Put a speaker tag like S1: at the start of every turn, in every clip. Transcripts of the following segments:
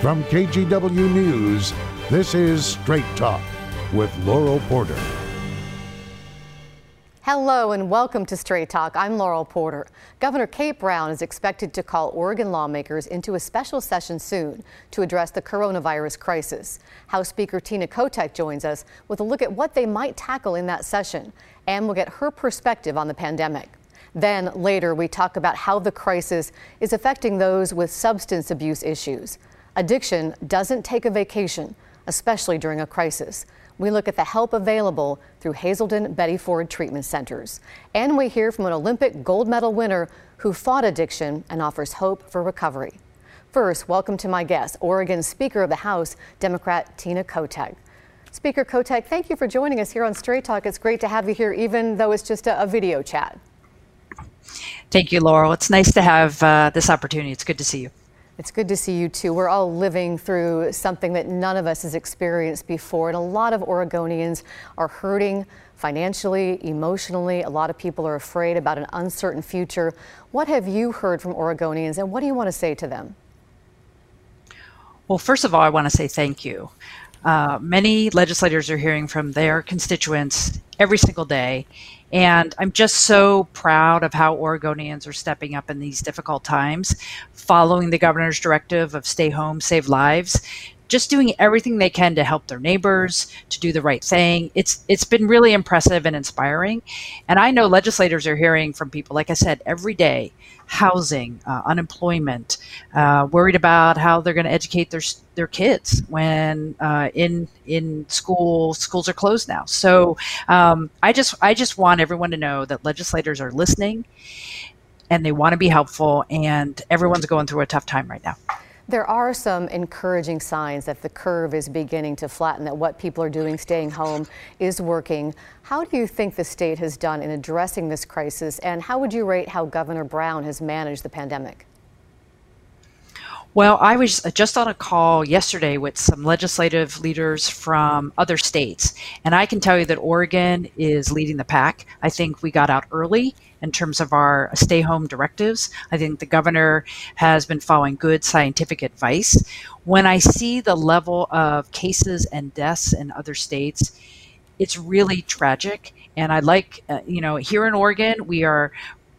S1: From KGW News, this is Straight Talk with Laurel Porter.
S2: Hello and welcome to Straight Talk. I'm Laurel Porter. Governor Kate Brown is expected to call Oregon lawmakers into a special session soon to address the coronavirus crisis. House Speaker Tina Kotek joins us with a look at what they might tackle in that session, and we'll get her perspective on the pandemic. Then later, we talk about how the crisis is affecting those with substance abuse issues. Addiction doesn't take a vacation, especially during a crisis. We look at the help available through Hazelden Betty Ford treatment centers. And we hear from an Olympic gold medal winner who fought addiction and offers hope for recovery. First, welcome to my guest, Oregon Speaker of the House, Democrat Tina Kotek. Speaker Kotek, thank you for joining us here on Straight Talk. It's great to have you here, even though it's just a, a video chat.
S3: Thank you, Laurel. It's nice to have uh, this opportunity. It's good to see you.
S2: It's good to see you too. We're all living through something that none of us has experienced before, and a lot of Oregonians are hurting financially, emotionally. A lot of people are afraid about an uncertain future. What have you heard from Oregonians, and what do you want to say to them?
S3: Well, first of all, I want to say thank you. Uh, many legislators are hearing from their constituents every single day, and I'm just so proud of how Oregonians are stepping up in these difficult times, following the governor's directive of stay home, save lives, just doing everything they can to help their neighbors, to do the right thing. It's it's been really impressive and inspiring. And I know legislators are hearing from people, like I said, every day, housing, uh, unemployment, uh, worried about how they're going to educate their their kids when uh, in in school schools are closed now. So um, I just I just want everyone to know that legislators are listening, and they want to be helpful, and everyone's going through a tough time right now.
S2: There are some encouraging signs that the curve is beginning to flatten, that what people are doing, staying home, is working. How do you think the state has done in addressing this crisis, and how would you rate how Governor Brown has managed the pandemic?
S3: Well, I was just on a call yesterday with some legislative leaders from other states, and I can tell you that Oregon is leading the pack. I think we got out early in terms of our stay home directives. I think the governor has been following good scientific advice. When I see the level of cases and deaths in other states, it's really tragic. And I like, uh, you know, here in Oregon, we are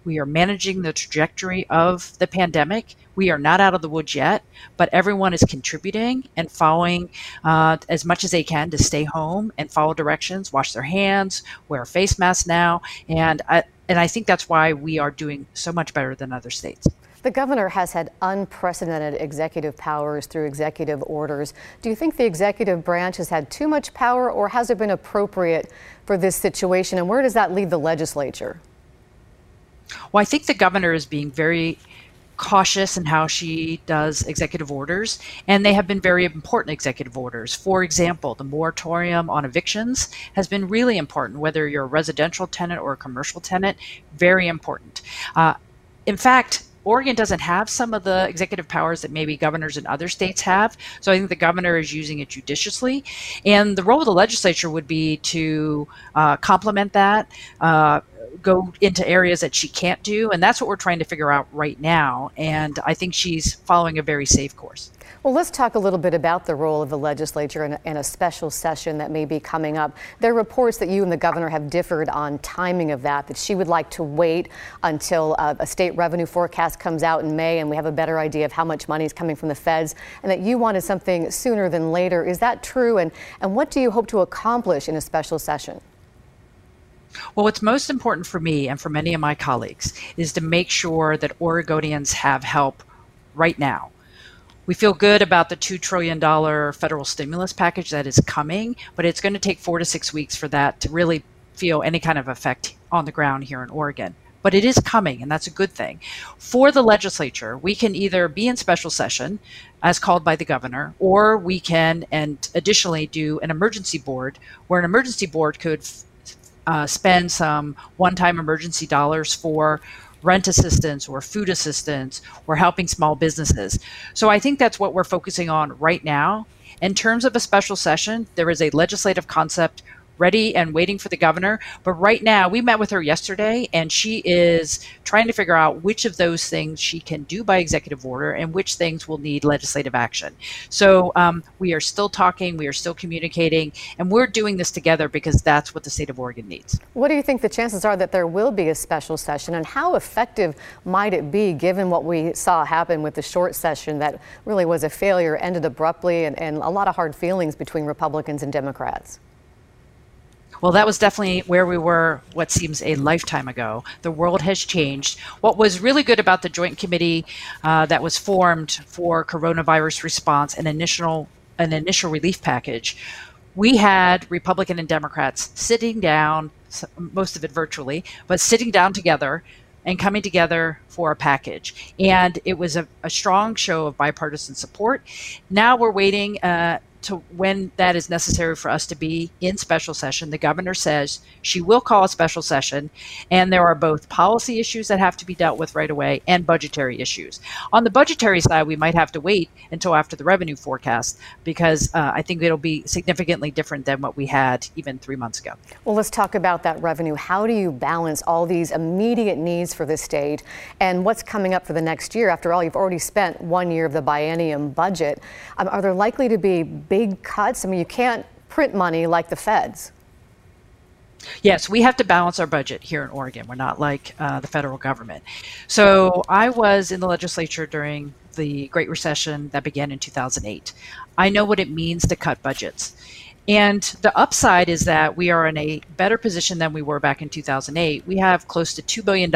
S3: we are managing the trajectory of the pandemic. We are not out of the woods yet, but everyone is contributing and following uh, as much as they can to stay home and follow directions, wash their hands, wear a face mask now, and I, and I think that's why we are doing so much better than other states.
S2: The governor has had unprecedented executive powers through executive orders. Do you think the executive branch has had too much power, or has it been appropriate for this situation? And where does that lead the legislature?
S3: Well, I think the governor is being very cautious in how she does executive orders, and they have been very important executive orders. For example, the moratorium on evictions has been really important, whether you're a residential tenant or a commercial tenant, very important. Uh, in fact, Oregon doesn't have some of the executive powers that maybe governors in other states have. So I think the governor is using it judiciously. And the role of the legislature would be to uh, complement that, uh, go into areas that she can't do. And that's what we're trying to figure out right now. And I think she's following a very safe course.
S2: Well, let's talk a little bit about the role of the legislature in a, in a, special session that may be coming up. There are reports that you and the governor have differed on timing of that, that she would like to wait until uh, a state revenue forecast comes out in May and we have a better idea of how much money is coming from the feds, and that you wanted something sooner than later. Is that true? And, and what do you hope to accomplish in a special session?
S3: Well, what's most important for me and for many of my colleagues is to make sure that Oregonians have help right now. We feel good about the $2 trillion federal stimulus package that is coming, but it's going to take four to six weeks for that to really feel any kind of effect on the ground here in Oregon. But it is coming, and that's a good thing. For the legislature, we can either be in special session as called by the governor, or we can, and additionally, do an emergency board where an emergency board could uh, spend some one-time emergency dollars for rent assistance or food assistance or helping small businesses. So I think that's what we're focusing on right now. In terms of a special session, there is a legislative concept ready and waiting for the governor. But right now, we met with her yesterday, and she is trying to figure out which of those things she can do by executive order and which things will need legislative action. So um, we are still talking, we are still communicating, and we're doing this together because that's what the state of Oregon needs.
S2: What do you think the chances are that there will be a special session, and how effective might it be given what we saw happen with the short session that really was a failure, ended abruptly, and, and a lot of hard feelings between Republicans and Democrats?
S3: Well, that was definitely where we were what seems a lifetime ago. The world has changed. What was really good about the Joint Committee uh, that was formed for coronavirus response and initial an initial relief package, we had Republican and Democrats sitting down, most of it virtually, but sitting down together and coming together for a package. And it was a, a strong show of bipartisan support. Now we're waiting uh, to when that is necessary for us to be in special session. The governor says she will call a special session, and there are both policy issues that have to be dealt with right away and budgetary issues. On the budgetary side, we might have to wait until after the revenue forecast because uh, I think it'll be significantly different than what we had even three months ago.
S2: Well, let's talk about that revenue. How do you balance all these immediate needs for the state and what's coming up for the next year? After all, you've already spent one year of the biennium budget. Um, are there likely to be big cuts? I mean, you can't print money like the feds.
S3: Yes, we have to balance our budget here in Oregon. We're not like uh, the federal government. So I was in the legislature during the Great Recession that began in 2008. I know what it means to cut budgets. And the upside is that we are in a better position than we were back in 2008. We have close to $2 billion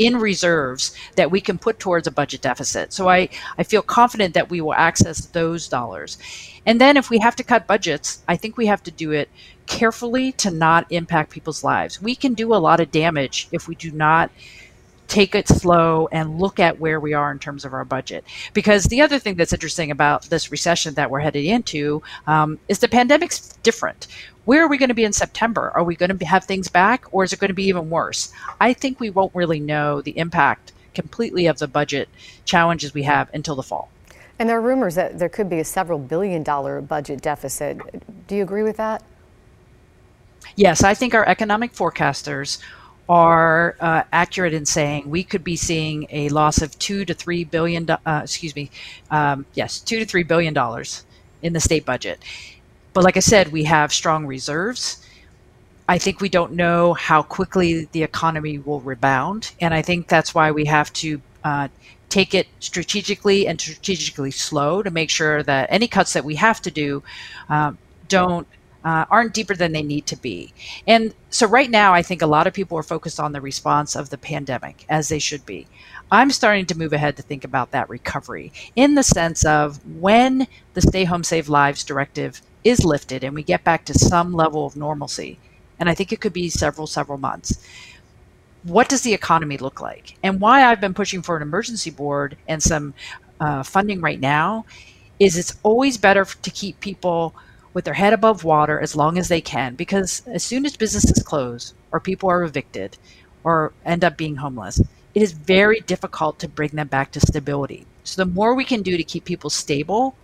S3: in reserves that we can put towards a budget deficit. So I, I feel confident that we will access those dollars. And then if we have to cut budgets, I think we have to do it carefully to not impact people's lives. We can do a lot of damage if we do not take it slow and look at where we are in terms of our budget. Because the other thing that's interesting about this recession that we're headed into um, is the pandemic's different. Where are we going to be in September? Are we going to have things back or is it going to be even worse? I think we won't really know the impact completely of the budget challenges we have until the fall.
S2: And there are rumors that there could be a several billion dollar budget deficit. Do you agree with that?
S3: Yes, I think our economic forecasters are uh, accurate in saying we could be seeing a loss of two to three billion. Uh, excuse me, um, yes, two to three billion dollars in the state budget. But like I said, we have strong reserves. I think we don't know how quickly the economy will rebound, and I think that's why we have to uh, take it strategically and strategically slow to make sure that any cuts that we have to do um, don't uh, aren't deeper than they need to be. And so, right now, I think a lot of people are focused on the response of the pandemic, as they should be. I'm starting to move ahead to think about that recovery in the sense of when the Stay Home Save Lives directive is lifted and we get back to some level of normalcy. And I think it could be several, several months. What does the economy look like? And why I've been pushing for an emergency board and some uh, funding right now is it's always better to keep people with their head above water as long as they can because as soon as businesses close or people are evicted or end up being homeless, it is very difficult to bring them back to stability. So the more we can do to keep people stable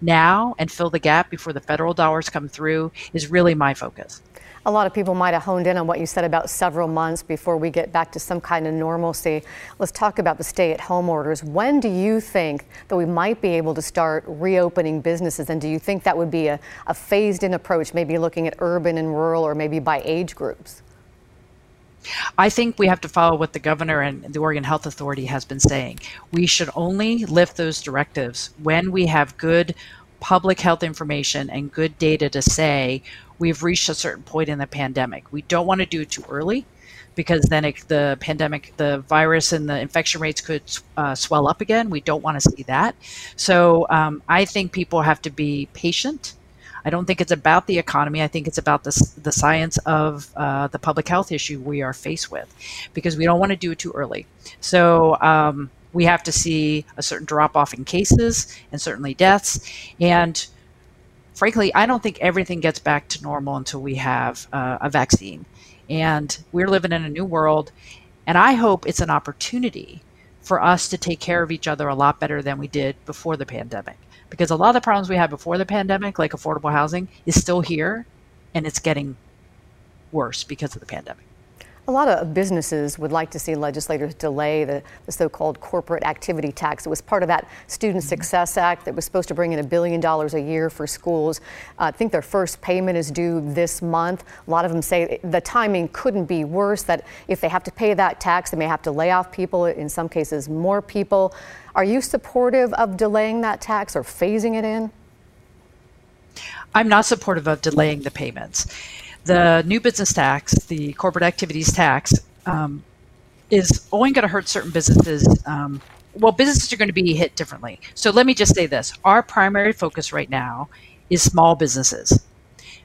S3: now and fill the gap before the federal dollars come through is really my focus.
S2: A lot of people might have honed in on what you said about several months before we get back to some kind of normalcy. Let's talk about the stay at home orders. When do you think that we might be able to start reopening businesses? And do you think that would be a, a phased in approach, maybe looking at urban and rural or maybe by age groups?
S3: I think we have to follow what the governor and the Oregon Health Authority has been saying. We should only lift those directives when we have good public health information and good data to say we've reached a certain point in the pandemic. We don't want to do it too early because then it, the pandemic, the virus and the infection rates could uh, swell up again. We don't want to see that. So um, I think people have to be patient. I don't think it's about the economy. I think it's about the, the science of uh, the public health issue we are faced with because we don't want to do it too early. So um, we have to see a certain drop off in cases and certainly deaths. And frankly, I don't think everything gets back to normal until we have uh, a vaccine. And we're living in a new world. And I hope it's an opportunity for us to take care of each other a lot better than we did before the pandemic. Because a lot of the problems we had before the pandemic, like affordable housing, is still here and it's getting worse because of the pandemic.
S2: A lot of businesses would like to see legislators delay the, the so called corporate activity tax. It was part of that Student mm-hmm. Success Act that was supposed to bring in a billion dollars a year for schools. Uh, I think their first payment is due this month. A lot of them say the timing couldn't be worse, that if they have to pay that tax, they may have to lay off people, in some cases, more people. Are you supportive of delaying that tax or phasing it in?
S3: I'm not supportive of delaying the payments the new business tax, the corporate activities tax, um, is only going to hurt certain businesses. Um, well, businesses are going to be hit differently. So let me just say this our primary focus right now is small businesses.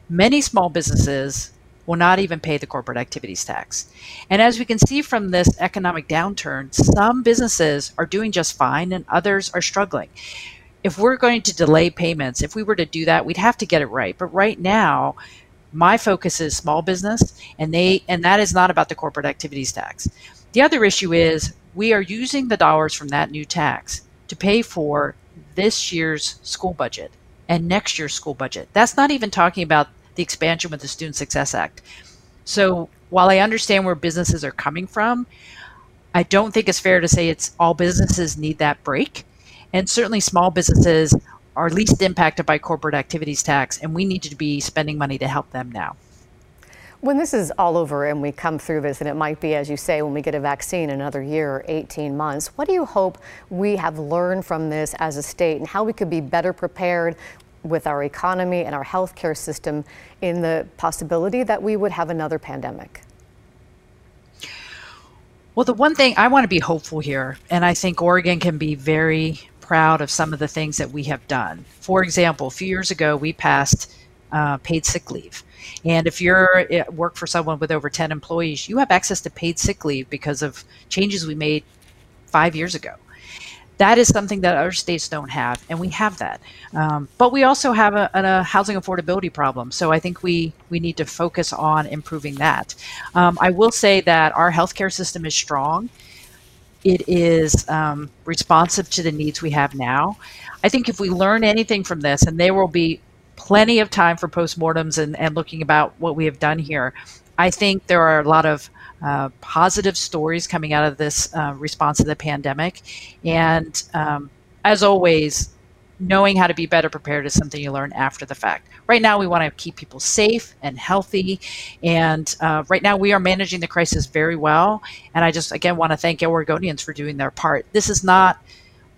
S3: Many small businesses will not even pay the corporate activities tax. And as we can see from this economic downturn, some businesses are doing just fine and others are struggling. If we're going to delay payments, if we were to do that, we'd have to get it right. But right now, my focus is small business and they and that is not about the corporate activities tax. The other issue is we are using the dollars from that new tax to pay for this year's school budget and next year's school budget. That's not even talking about the expansion with the student success act. So while i understand where businesses are coming from i don't think it's fair to say it's all businesses need that break. And certainly small businesses are least impacted by corporate activities tax, and we need to be spending money to help them now.
S2: When this is all over and we come through this, and it might be, as you say, when we get a vaccine another year or 18 months, what do you hope we have learned from this as a state and how we could be better prepared with our economy and our healthcare system in the possibility that we would have another pandemic?
S3: Well, the one thing I want to be hopeful here, and I think Oregon can be very proud of some of the things that we have done. For example, a few years ago, we passed uh, paid sick leave. And if you're work for someone with over 10 employees, you have access to paid sick leave because of changes we made five years ago. That is something that other states don't have, and we have that. Um, but we also have a, a, housing affordability problem. So I think we, we need to focus on improving that. Um, I will say that our healthcare system is strong it is um, responsive to the needs we have now. I think if we learn anything from this, and there will be plenty of time for postmortems and, and looking about what we have done here, I think there are a lot of uh, positive stories coming out of this uh, response to the pandemic. And um, as always, knowing how to be better prepared is something you learn after the fact. Right now, we want to keep people safe and healthy. And uh, right now, we are managing the crisis very well. And I just, again, want to thank Oregonians for doing their part. This is not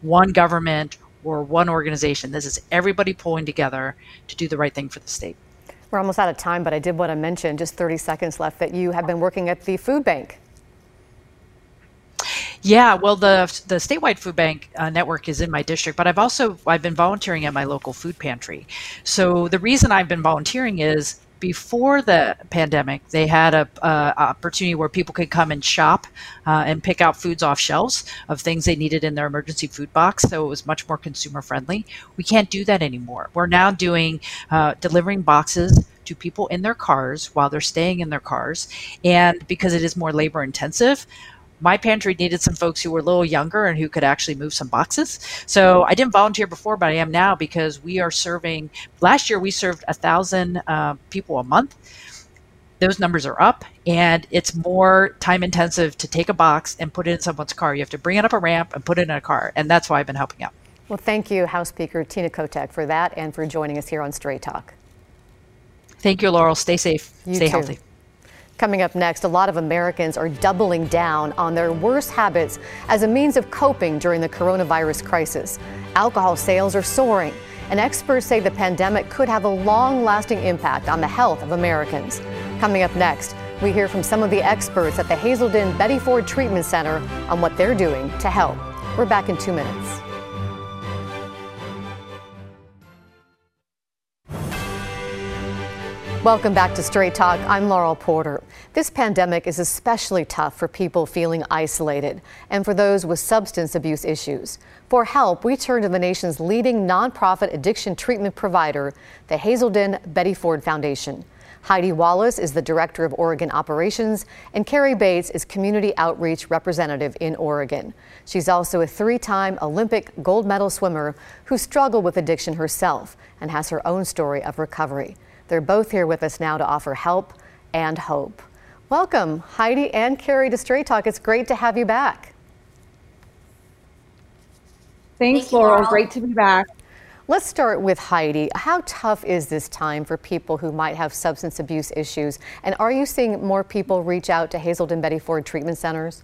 S3: one government or one organization, this is everybody pulling together to do the right thing for the state.
S2: We're almost out of time, but I did want to mention, just 30 seconds left, that you have been working at the food bank.
S3: Yeah, well, the the statewide food bank uh, network is in my district, but I've also I've been volunteering at my local food pantry. So the reason I've been volunteering is before the pandemic, they had a, opportunity where people could come and shop uh, and pick out foods off shelves of things they needed in their emergency food box. So it was much more consumer friendly. We can't do that anymore. We're now doing uh, delivering boxes to people in their cars while they're staying in their cars, and because it is more labor intensive, my pantry needed some folks who were a little younger and who could actually move some boxes. So I didn't volunteer before, but I am now because we are serving. Last year we served a thousand uh, people a month. Those numbers are up, and it's more time intensive to take a box and put it in someone's car. You have to bring it up a ramp and put it in a car, and that's why I've been helping out.
S2: Well, thank you, House Speaker Tina Kotek, for that and for joining us here on Straight Talk.
S3: Thank you, Laurel. Stay safe.
S2: You
S3: Stay
S2: too.
S3: healthy.
S2: Coming up next, a lot of Americans are doubling down on their worst habits as a means of coping during the coronavirus crisis. Alcohol sales are soaring, and experts say the pandemic could have a long lasting impact on the health of Americans. Coming up next, we hear from some of the experts at the Hazelden Betty Ford Treatment Center on what they're doing to help. We're back in two minutes. Welcome back to Straight Talk. I'm Laurel Porter. This pandemic is especially tough for people feeling isolated and for those with substance abuse issues. For help, we turn to the nation's leading nonprofit addiction treatment provider, the Hazelden Betty Ford Foundation. Heidi Wallace is the director of Oregon operations, and Carrie Bates is community outreach representative in Oregon. She's also a three time Olympic gold medal swimmer who struggled with addiction herself and has her own story of recovery. They're both here with us now to offer help and hope. Welcome, Heidi and Carrie to Straight Talk. It's great to have you back.
S4: Thanks, Thank Laurel. Laurel. Great to be back.
S2: Let's start with Heidi. How tough is this time for people who might have substance abuse issues? And are you seeing more people reach out to Hazelden Betty Ford treatment centers?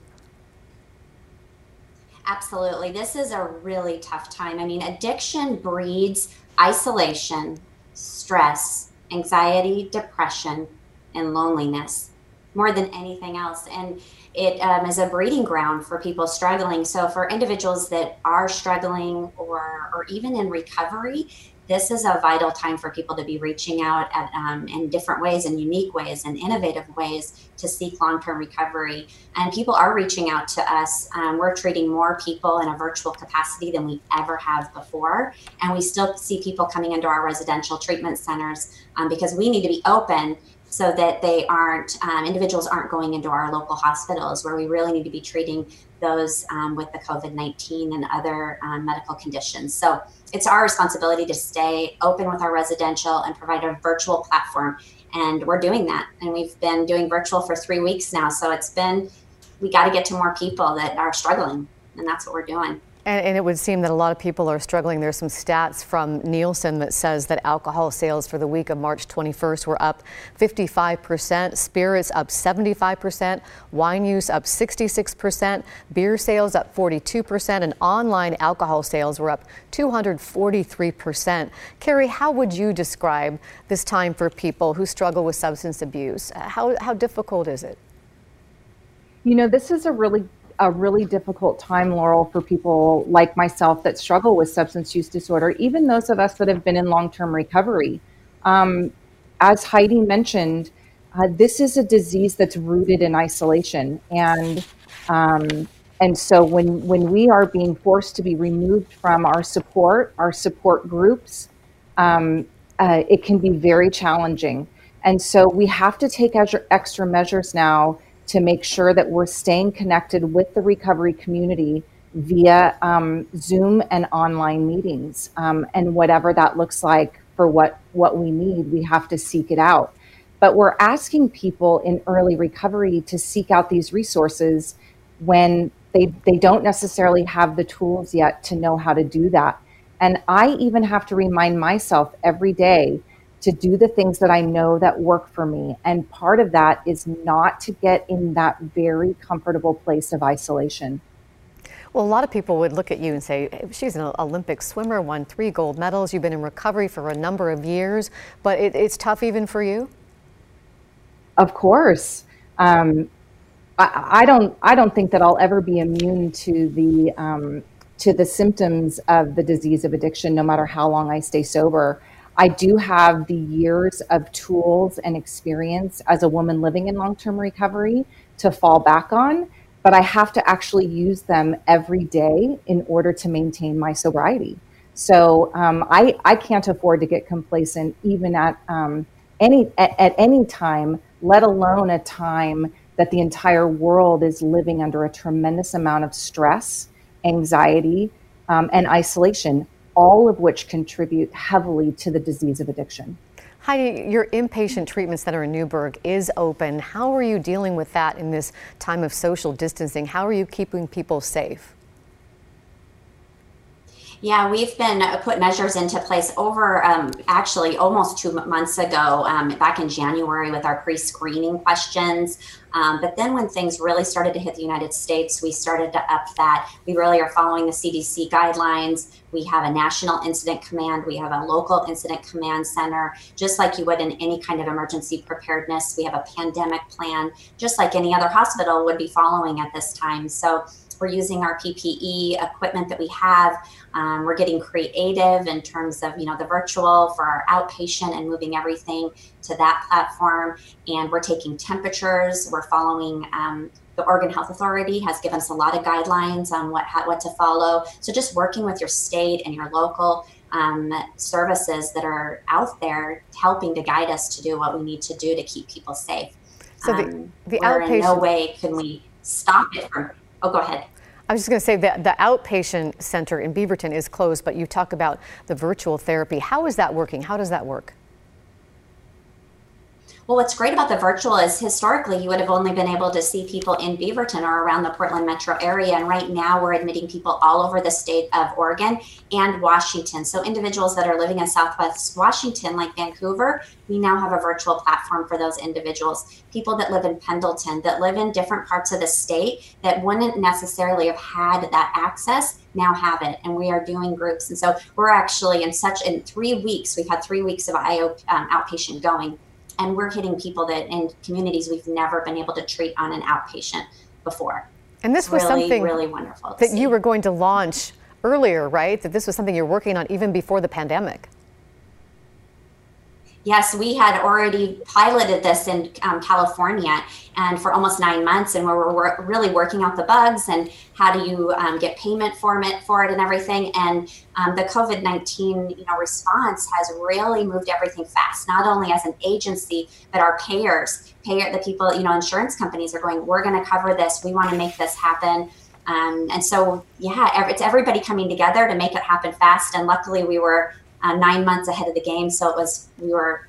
S5: Absolutely. This is a really tough time. I mean, addiction breeds isolation, stress, anxiety, depression, and loneliness more than anything else. And it um, is a breeding ground for people struggling. So, for individuals that are struggling or, or even in recovery, this is a vital time for people to be reaching out at, um, in different ways and unique ways and innovative ways to seek long-term recovery. And people are reaching out to us. Um, we're treating more people in a virtual capacity than we ever have before. And we still see people coming into our residential treatment centers um, because we need to be open so that they aren't um, individuals aren't going into our local hospitals where we really need to be treating those um, with the covid-19 and other um, medical conditions. So it's our responsibility to stay open with our residential and provide a virtual platform and we're doing that. And we've been doing virtual for three weeks now so it's been we got to get to more people that are struggling and that's what we're doing
S2: and, and, it would seem that a lot of people are struggling. There's some stats from Nielsen that says that alcohol sales for the week of March 21st were up 55%, spirits up 75%, wine use up 66%, beer sales up 42%, and online alcohol sales were up 243%. Carrie, how would you describe this time for people who struggle with substance abuse? How, how difficult is it?
S4: You know, this is a really a really difficult time, Laurel, for people like myself that struggle with substance use disorder, even those of us that have been in long term recovery. Um, as Heidi mentioned, uh, this is a disease that's rooted in isolation. And um, and so when when we are being forced to be removed from our support, our support groups, um, uh, it can be very challenging. And so we have to take extra measures now to make sure that we're staying connected with the recovery community via um, Zoom and online meetings. Um, and whatever that looks like for what, what we need, we have to seek it out. But we're asking people in early recovery to seek out these resources when they, they don't necessarily have the tools yet to know how to do that. And I even have to remind myself every day to do the things that I know that work for me. And part of that is not to get in that very comfortable place of isolation.
S2: Well, a lot of people would look at you and say, she's an Olympic swimmer, won three gold medals. You've been in recovery for a number of years, but it, it's tough even for you?
S4: Of course. Um, I, I, don't, I don't think that I'll ever be immune to the, um, to the symptoms of the disease of addiction, no matter how long I stay sober. I do have the years of tools and experience as a woman living in long term recovery to fall back on, but I have to actually use them every day in order to maintain my sobriety. So um, I, I can't afford to get complacent even at um, any at, at any time, let alone a time that the entire world is living under a tremendous amount of stress, anxiety, um, and isolation all of which contribute heavily to the disease of addiction.
S2: Heidi, your inpatient treatment center in Newberg is open. How are you dealing with that in this time of social distancing? How are you keeping people safe?
S5: Yeah, we've been uh, put measures into place over um, actually almost two months ago, um, back in January, with our pre-screening questions. Um, but then when things really started to hit the United States, we started to up that. We really are following the CDC guidelines. We have a national incident command. We have a local incident command center, just like you would in any kind of emergency preparedness. We have a pandemic plan, just like any other hospital would be following at this time. So we're using our PPE equipment that we have. Um, we're getting creative in terms of you know the virtual for our outpatient and moving everything to that platform. And we're taking temperatures. We're following. Um, the Oregon Health Authority has given us a lot of guidelines on what what to follow. So just working with your state and your local um, services that are out there helping to guide us to do what we need to do to keep people safe.
S2: So the, um, the outpatient.
S5: In no way can we stop it from. Oh, go ahead.
S2: I was just going to say that the outpatient center in Beaverton is closed, but you talk about the virtual therapy. How is that working? How does that work?
S5: Well, what's great about the virtual is historically you would have only been able to see people in Beaverton or around the Portland metro area. And right now we're admitting people all over the state of Oregon and Washington. So individuals that are living in Southwest Washington, like Vancouver, we now have a virtual platform for those individuals. People that live in Pendleton, that live in different parts of the state that wouldn't necessarily have had that access now have it and we are doing groups and so we're actually in such in three weeks we've had three weeks of io um, outpatient going and we're hitting people that in communities we've never been able to treat on an outpatient before.
S2: And this was
S5: really,
S2: something
S5: really wonderful
S2: that
S5: see.
S2: you were going to launch earlier, right? That this was something you're working on even before the pandemic.
S5: Yes, we had already piloted this in um, California and for almost nine months, and we were really working out the bugs and how do you um, get payment for it, for it and everything. And um, the COVID nineteen you know response has really moved everything fast. Not only as an agency, but our payers, payer the people you know insurance companies are going, we're going to cover this. We want to make this happen. Um, and so, yeah, it's everybody coming together to make it happen fast. And luckily, we were uh, nine months ahead of the game. So it was, we were,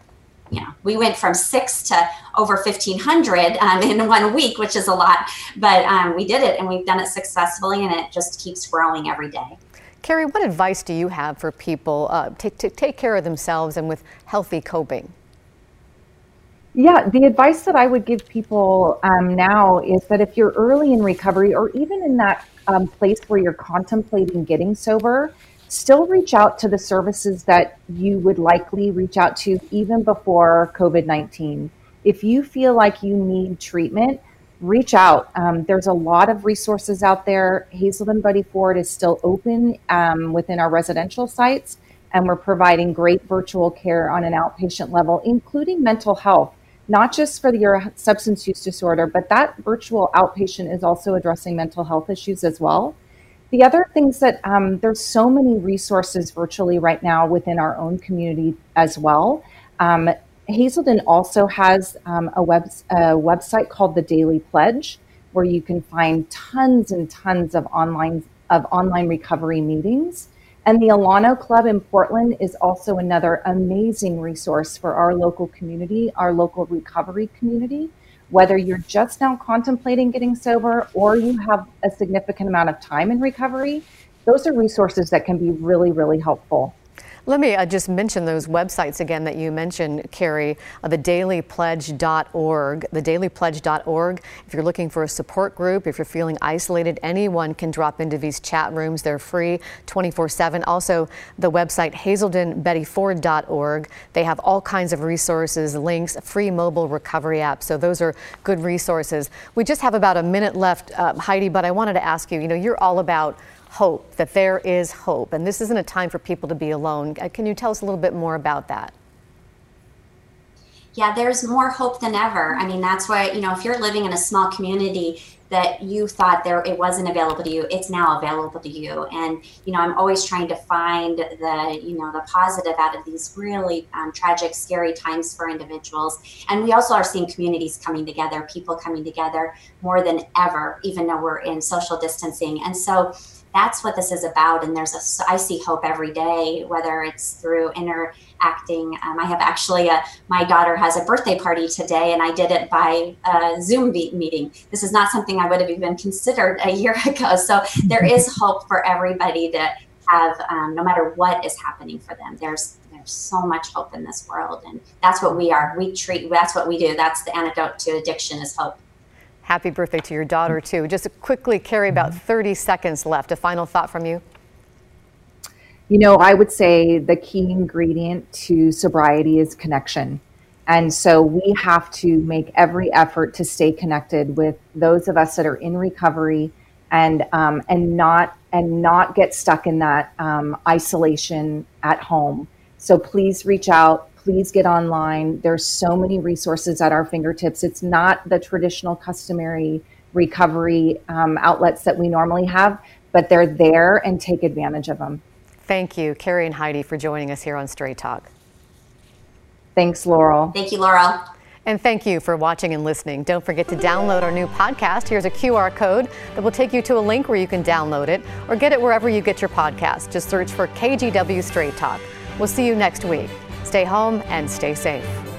S5: you know, we went from six to over 1,500 um, in one week, which is a lot, but um, we did it and we've done it successfully and it just keeps growing every day.
S2: Carrie, what advice do you have for people uh, to, to take care of themselves and with healthy coping?
S4: Yeah, the advice that I would give people um, now is that if you're early in recovery or even in that um, place where you're contemplating getting sober, still reach out to the services that you would likely reach out to even before COVID 19. If you feel like you need treatment, reach out. Um, there's a lot of resources out there. Hazelden Betty Ford is still open um, within our residential sites, and we're providing great virtual care on an outpatient level, including mental health, not just for your substance use disorder, but that virtual outpatient is also addressing mental health issues as well. The other things that um, there's so many resources virtually right now within our own community as well. Um, Hazelden also has um, a, web, a website called the Daily Pledge, where you can find tons and tons of online of online recovery meetings. And the Alano Club in Portland is also another amazing resource for our local community, our local recovery community whether you're just now contemplating getting sober or you have a significant amount of time in recovery, those are resources that can be really, really helpful.
S2: Let me uh, just mention those websites again that you mentioned, Carrie, uh, thedailypledge.org, thedailypledge.org. If you're looking for a support group, if you're feeling isolated, anyone can drop into these chat rooms. They're free 24 7. Also, the website hazeldenbettyford.org. They have all kinds of resources, links, free mobile recovery apps. So those are good resources. We just have about a minute left, uh, Heidi, but I wanted to ask you, you know, you're all about hope, that there is hope. And this isn't a time for people to be alone. Uh, can you tell us a little bit more about that?
S5: Yeah, there's more hope than ever. I mean, that's why, you know, if you're living in a small community that you thought there it wasn't available to you, it's now available to you. And, you know, I'm always trying to find the, you know, the positive out of these really um, tragic, scary times for individuals. And we also are seeing communities coming together, people coming together more than ever, even though we're in social distancing. And so, that's what this is about. And there's a, I see hope every day, whether it's through interacting. Um, I have actually a, my daughter has a birthday party today, and I did it by a Zoom meeting. This is not something I would have even considered a year ago. So there is hope for everybody to have, um, no matter what is happening for them. There's there's so much hope in this world, and that's what we are. We treat. That's what we do. That's the antidote to addiction is hope.
S2: Happy birthday to your daughter, too. Just quickly, Carrie, about 30 seconds left. A final thought from you?
S4: You know, I would say the key ingredient to sobriety is connection. And so we have to make every effort to stay connected with those of us that are in recovery and um, and not and not get stuck in that um, isolation at home. So please reach out, please get online. There's so many resources at our fingertips. It's not the traditional, customary recovery um, outlets that we normally have, but they're there and take advantage of them.
S2: Thank you, Carrie and Heidi, for joining us here on Straight Talk.
S4: Thanks, Laurel.
S5: Thank you, Laurel.
S2: And thank you for watching and listening. Don't forget to download our new podcast. Here's a QR code that will take you to a link where you can download it or get it wherever you get your podcast. Just search for KGW Straight Talk. We'll see you next week. Stay home and stay safe.